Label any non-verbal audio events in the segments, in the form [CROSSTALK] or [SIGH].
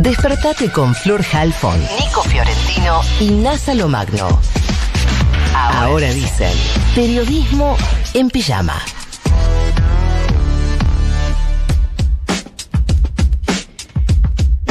Despertate con Flor Halfon, Nico Fiorentino y NASA Lomagno. Ahora dicen, periodismo en pijama.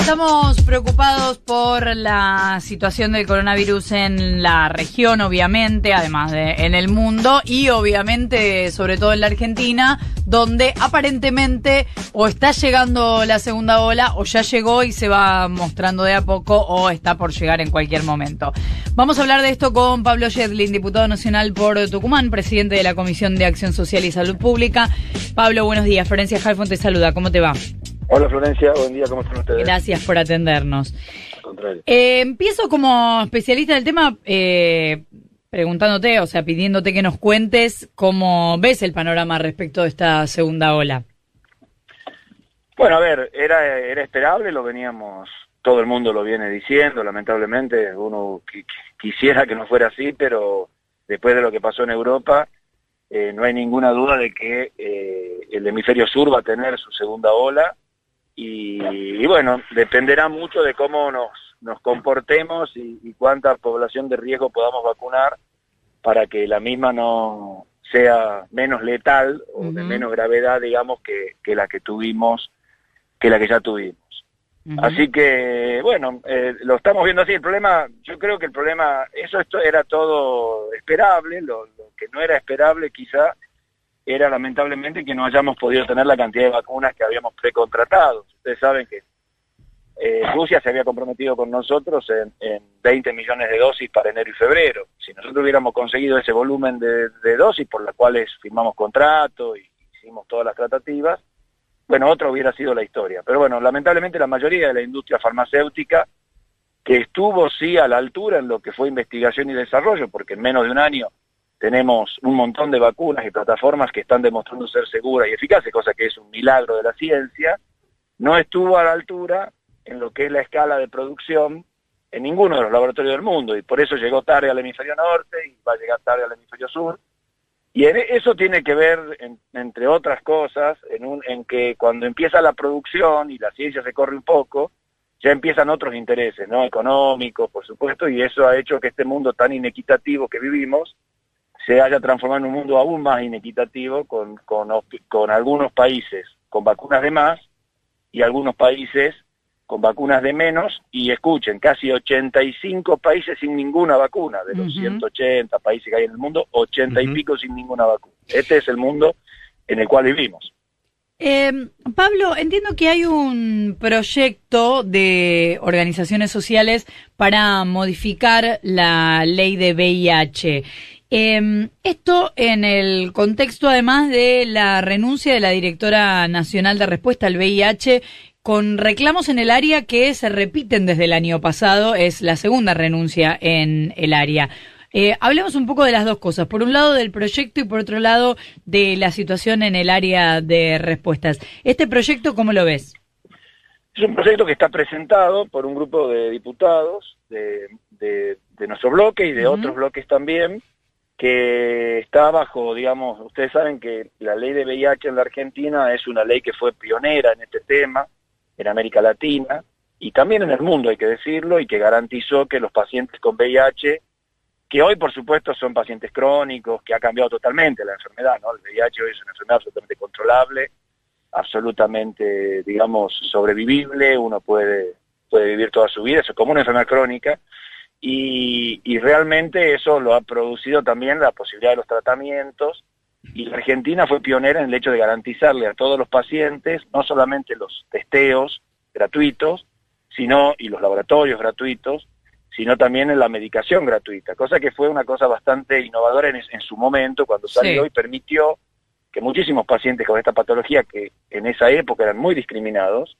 Estamos preocupados por la situación del coronavirus en la región, obviamente, además de en el mundo y obviamente, sobre todo en la Argentina, donde aparentemente o está llegando la segunda ola o ya llegó y se va mostrando de a poco o está por llegar en cualquier momento. Vamos a hablar de esto con Pablo Yedlin, diputado nacional por Tucumán, presidente de la Comisión de Acción Social y Salud Pública. Pablo, buenos días. Florencia Halfon te saluda. ¿Cómo te va? Hola Florencia, buen día, ¿cómo están ustedes? Gracias por atendernos. Al contrario. Eh, empiezo como especialista del tema eh, preguntándote, o sea, pidiéndote que nos cuentes cómo ves el panorama respecto de esta segunda ola. Bueno, a ver, era, era esperable, lo veníamos, todo el mundo lo viene diciendo, lamentablemente, uno qui- quisiera que no fuera así, pero después de lo que pasó en Europa, eh, no hay ninguna duda de que eh, el hemisferio sur va a tener su segunda ola y, y bueno, dependerá mucho de cómo nos, nos comportemos y, y cuánta población de riesgo podamos vacunar para que la misma no sea menos letal o de menos gravedad, digamos, que, que la que tuvimos, que la que ya tuvimos. Así que, bueno, eh, lo estamos viendo así. El problema, yo creo que el problema, eso esto era todo esperable, lo, lo que no era esperable quizá era lamentablemente que no hayamos podido tener la cantidad de vacunas que habíamos precontratado. Ustedes saben que eh, Rusia se había comprometido con nosotros en, en 20 millones de dosis para enero y febrero. Si nosotros hubiéramos conseguido ese volumen de, dosis por las cuales firmamos contrato y hicimos todas las tratativas, bueno, otra hubiera sido la historia. Pero bueno, lamentablemente la mayoría de la industria farmacéutica, que estuvo sí a la altura en lo que fue investigación y desarrollo, porque en menos de un año tenemos un montón de vacunas y plataformas que están demostrando ser seguras y eficaces, cosa que es un milagro de la ciencia, no estuvo a la altura en lo que es la escala de producción en ninguno de los laboratorios del mundo y por eso llegó tarde al hemisferio norte y va a llegar tarde al hemisferio sur. Y en- eso tiene que ver, en- entre otras cosas, en, un, en que cuando empieza la producción y la ciencia se corre un poco, ya empiezan otros intereses, ¿no? Económicos, por supuesto, y eso ha hecho que este mundo tan inequitativo que vivimos se haya transformado en un mundo aún más inequitativo con, con, con algunos países con vacunas de más y algunos países con vacunas de menos y escuchen, casi 85 países sin ninguna vacuna, de los Ujú. 180 países que hay en el mundo, 80 y pico sin ninguna vacuna. Este es el mundo en el cual vivimos. Eh, Pablo, entiendo que hay un proyecto de organizaciones sociales para modificar la ley de VIH. Eh, esto en el contexto además de la renuncia de la directora nacional de respuesta al VIH con reclamos en el área que se repiten desde el año pasado, es la segunda renuncia en el área. Eh, hablemos un poco de las dos cosas. Por un lado del proyecto y por otro lado de la situación en el área de respuestas. ¿Este proyecto cómo lo ves? Es un proyecto que está presentado por un grupo de diputados de, de- de nuestro bloque y de otros bloques también, que está bajo, digamos, ustedes saben que la ley de VIH en la Argentina es una ley que fue pionera en este tema, en América Latina, y también en el mundo, hay que decirlo, y que garantizó que los pacientes con VIH, que hoy por supuesto son pacientes crónicos, que ha cambiado totalmente la enfermedad, ¿no? El VIH hoy es una enfermedad absolutamente controlable, absolutamente, digamos, sobrevivible, uno puede, puede vivir toda su vida, eso es como una enfermedad crónica, y, y realmente eso lo ha producido también la posibilidad de los tratamientos, y la Argentina fue pionera en el hecho de garantizarle a todos los pacientes no solamente los testeos gratuitos, sino, y los laboratorios gratuitos, sino también en la medicación gratuita, cosa que fue una cosa bastante innovadora en, en su momento cuando salió Sí. y permitió que muchísimos pacientes con esta patología que en esa época eran muy discriminados,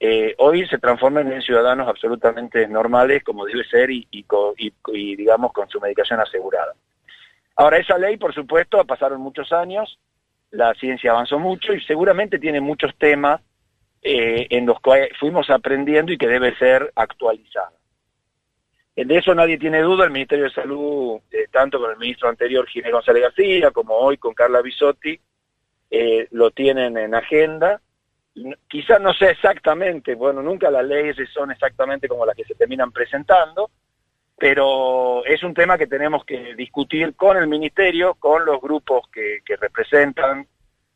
eh, hoy se transforman en ciudadanos absolutamente normales como debe ser y, y y- y, digamos con su medicación asegurada. Ahora, esa ley, por supuesto, pasaron muchos años, la ciencia avanzó mucho y seguramente tiene muchos temas eh, en los que fuimos aprendiendo y que debe ser actualizada. Eh, De eso nadie tiene duda, el Ministerio de Salud, eh, tanto con el ministro anterior, Ginés González García, como hoy con Carla Bisotti, lo tienen en agenda quizás no sea exactamente, bueno, nunca las leyes son exactamente como las que se terminan presentando, pero es un tema que tenemos que discutir con el ministerio, con los grupos que, representan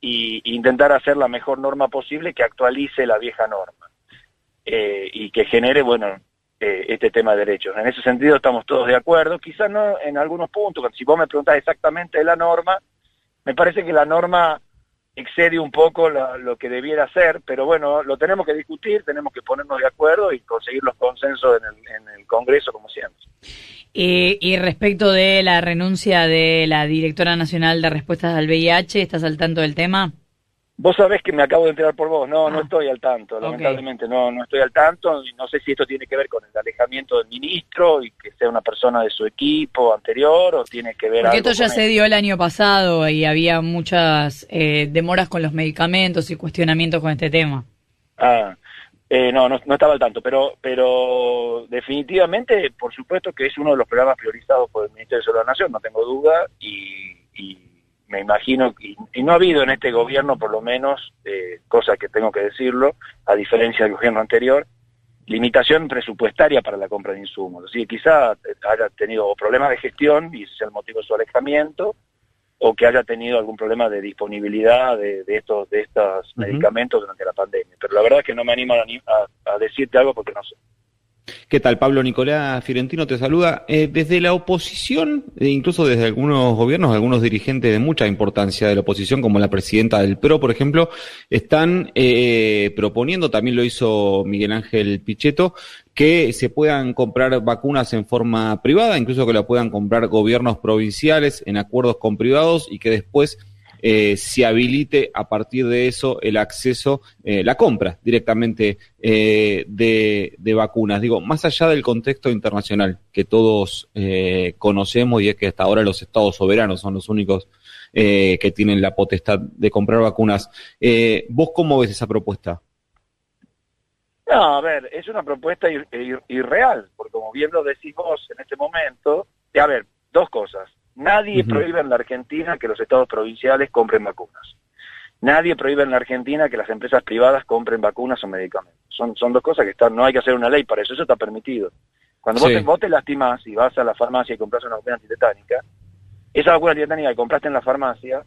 y, intentar hacer la mejor norma posible que actualice la vieja norma eh, y que genere, bueno, eh, este tema de derechos. En ese sentido estamos todos de acuerdo, quizás no en algunos puntos, si vos me preguntás exactamente de la norma, me parece que la norma excede un poco lo que debiera ser, pero bueno, lo tenemos que discutir, tenemos que ponernos de acuerdo y conseguir los consensos en el, Congreso, como siempre. y respecto de la renuncia de la directora nacional de respuestas al VIH, ¿estás al tanto del tema? Vos sabés que me acabo de enterar por vos, no, no ah. estoy al tanto, lamentablemente no, no estoy al tanto, y no sé si esto tiene que ver con el alejamiento del ministro y que sea una persona de su equipo anterior o tiene que ver Porque esto ya se dio el año pasado y había muchas eh, demoras con los medicamentos y cuestionamientos con este tema. Ah, eh, no, no, no, estaba al tanto, pero, pero definitivamente, por supuesto que es uno de los programas priorizados por el Ministerio de la Nación, no tengo duda, y me imagino, y, no ha habido en este gobierno por lo menos, eh, cosa que tengo que decirlo, a diferencia del gobierno anterior, limitación presupuestaria para la compra de insumos. Así que quizá haya tenido problemas de gestión y ese es el motivo de su alejamiento, o que haya tenido algún problema de disponibilidad de, estos, de estos medicamentos durante la pandemia. Pero la verdad es que no me animo a decirte algo porque no sé. ¿Qué tal, Pablo Nicolás Fiorentino te saluda? Eh, desde la oposición, e incluso desde algunos gobiernos, algunos dirigentes de mucha importancia de la oposición, como la presidenta del PRO, por ejemplo, están eh, proponiendo, también lo hizo Miguel Ángel Pichetto, que se puedan comprar vacunas en forma privada, incluso que la puedan comprar gobiernos provinciales en acuerdos con privados y que después eh, se habilite a partir de eso el acceso, eh, la compra directamente eh, de, vacunas. Digo, más allá del contexto internacional que todos conocemos y es que hasta ahora los estados soberanos son los únicos que tienen la potestad de comprar vacunas. ¿Vos cómo ves esa propuesta? No, a ver, es una propuesta irreal, porque como bien lo decís vos en este momento, a ver, dos cosas. Nadie prohíbe en la Argentina que los estados provinciales compren vacunas. Nadie prohíbe en la Argentina que las empresas privadas compren vacunas o medicamentos. Son, son dos cosas que están, no hay que hacer una ley para eso, eso está permitido. Cuando vos, te, vos te lastimás y vas a la farmacia y compras una vacuna antitetánica, esa vacuna antitetánica que compraste en la farmacia,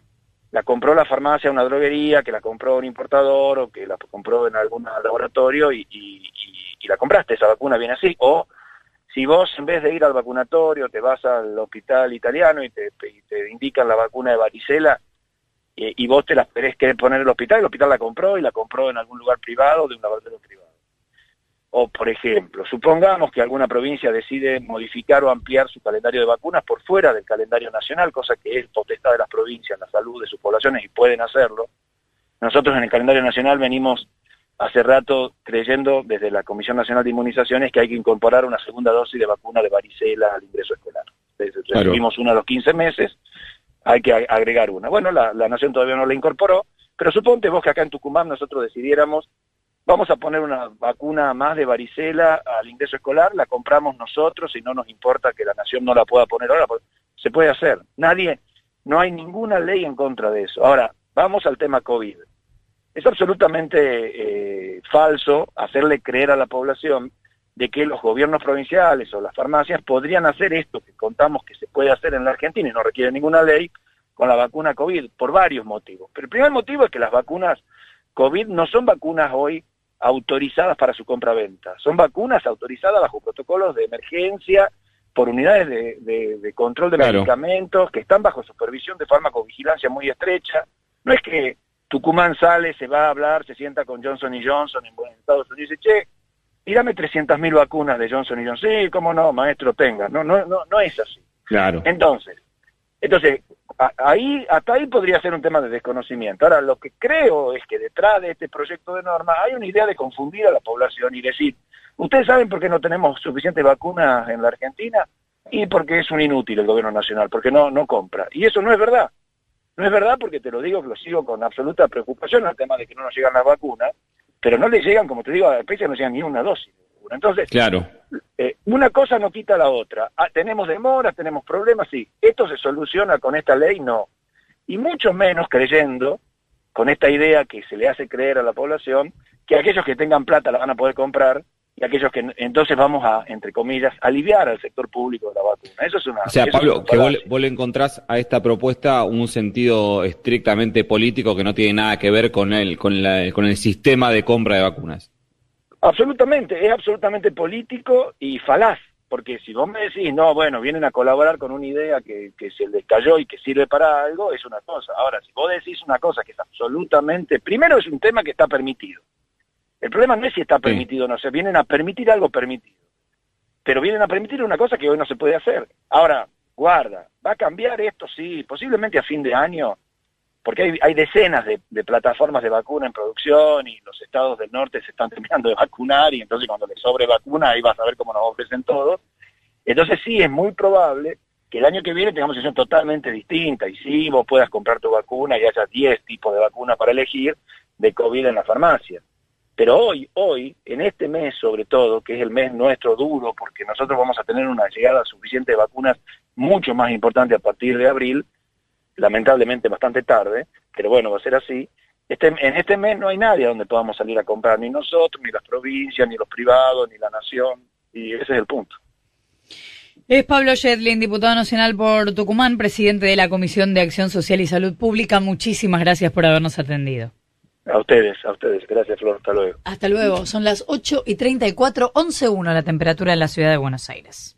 la compró la farmacia, una droguería, que la compró un importador o que la compró en algún laboratorio y, y la compraste, esa vacuna viene así, o si vos en vez de ir al vacunatorio te vas al hospital italiano y te, indican la vacuna de varicela eh, y vos te la querés poner en el hospital, el hospital la compró y la compró en algún lugar privado de un laboratorio privado. O, por ejemplo, supongamos que alguna provincia decide modificar o ampliar su calendario de vacunas por fuera del calendario nacional, cosa que es potestad de las provincias, la salud de sus poblaciones y pueden hacerlo. Nosotros en el calendario nacional venimos hace rato creyendo desde la Comisión Nacional de Inmunizaciones que hay que incorporar una segunda dosis de vacuna de varicela al ingreso escolar. Recibimos una a los 15 meses, hay que agregar una. Bueno, la, Nación todavía no la incorporó, pero suponte vos que acá en Tucumán nosotros decidiéramos, vamos a poner una vacuna más de varicela al ingreso escolar, la compramos nosotros y no nos importa que la Nación no la pueda poner ahora, se puede hacer. Nadie, no hay ninguna ley en contra de eso. Ahora, vamos al tema COVID. Es absolutamente eh, falso hacerle creer a la población de que los gobiernos provinciales o las farmacias podrían hacer esto que contamos que se puede hacer en la Argentina y no requiere ninguna ley con la vacuna COVID, por varios motivos. Pero el primer motivo es que las vacunas COVID no son vacunas hoy autorizadas para su compra-venta, son vacunas autorizadas bajo protocolos de emergencia por unidades de, control de medicamentos que están bajo supervisión de farmacovigilancia muy estrecha. No es que Tucumán sale, se va a hablar, se sienta con Johnson y Johnson en, Estados Unidos y dice, che, tírame 300.000 vacunas de Johnson y Johnson. Sí, cómo no, maestro, tenga. No, no, no, no es así. Claro. Entonces, entonces, ahí, hasta ahí podría ser un tema de desconocimiento. Ahora, lo que creo es que detrás de este proyecto de norma hay una idea de confundir a la población y decir, ¿ustedes saben por qué no tenemos suficientes vacunas en la Argentina? Y porque es un inútil el gobierno nacional, porque no, no compra. Y eso no es verdad. No es verdad porque te lo digo, que lo sigo con absoluta preocupación al tema de que no nos llegan las vacunas, pero no le llegan, como te digo, a la especie no llegan ni una dosis. Entonces, claro. Eh, una cosa no quita la otra. Ah, tenemos demoras, tenemos problemas, sí. ¿Esto se soluciona con esta ley? No. Y mucho menos creyendo con esta idea que se le hace creer a la población que aquellos que tengan plata la van a poder comprar y aquellos que entonces vamos a, entre comillas, aliviar al sector público de la vacuna. Eso es una... O sea, Pablo, que vos, le encontrás a esta propuesta un sentido estrictamente político que no tiene nada que ver con el, con, la, con el sistema de compra de vacunas. Absolutamente, es absolutamente político y falaz, porque si vos me decís, no, bueno, vienen a colaborar con una idea que, que se les cayó y que sirve para algo, es una cosa. Ahora, si vos decís una cosa que es absolutamente, primero es un tema que está permitido. El problema no es si está permitido o no, se vienen a permitir algo permitido. Pero vienen a permitir una cosa que hoy no se puede hacer. Ahora, guarda, ¿va a cambiar esto? Sí, posiblemente a fin de año porque hay, decenas de, plataformas de vacuna en producción y los estados del norte se están [LAUGHS] terminando de vacunar y entonces cuando les sobre vacuna ahí vas a ver cómo nos ofrecen todos. Entonces sí, es muy probable que el año que viene tengamos una situación totalmente distinta y sí, vos puedas comprar tu vacuna y haya 10 tipos de vacunas para elegir de COVID en la farmacia. Pero hoy, hoy, en este mes sobre todo, que es el mes nuestro duro, porque nosotros vamos a tener una llegada suficiente de vacunas mucho más importante a partir de abril, lamentablemente bastante tarde, pero bueno, va a ser así. Este, en este mes no hay nadie donde podamos salir a comprar, ni nosotros, ni las provincias, ni los privados, ni la nación, y ese es el punto. Es Pablo Yedlin, diputado nacional por Tucumán, presidente de la Comisión de Acción Social y Salud Pública. Muchísimas gracias por habernos atendido. A ustedes, a ustedes. Gracias, Flor. Hasta luego. Hasta luego. Son las 8 y 34, 11.1 la temperatura en la ciudad de Buenos Aires.